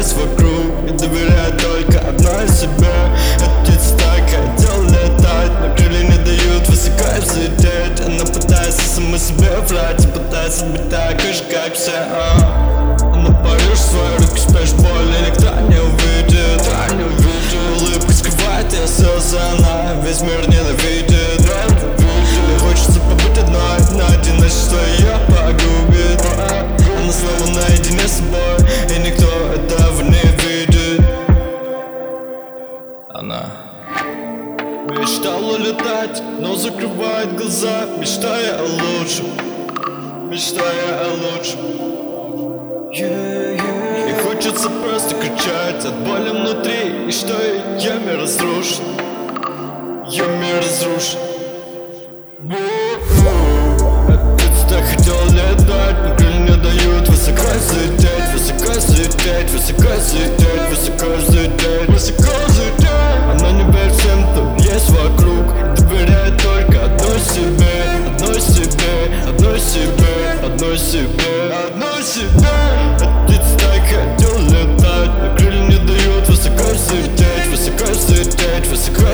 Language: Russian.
без вокруг. И доверяю только одной себе. Отец так хотел летать Но крылья не дают высоко взлететь. Она пытается сама себе врать И пытается быть такой же, как все а. Но паришь свою руку, спишь боль И никто не увидит, а не увидит. Улыбку скрывает ее слезы Она весь мир ненавидит а Ей хочется побыть одной значит что ее погубит а. Она снова наедине с собой. Она Мечтала летать, но закрывает глаза. Мечтая о лучшем. Мечтая о лучшем. И хочется просто кричать от боли внутри. И что ее мир разрушен. Ее мир разрушен. От детства хотел летать, но крылья не дают. Высоко взлететь, высоко взлететь, высоко взлететь, высоко мне одной себе Птица так хотел летать, крылья не дают Высоко взлететь, высоко взлететь, высоко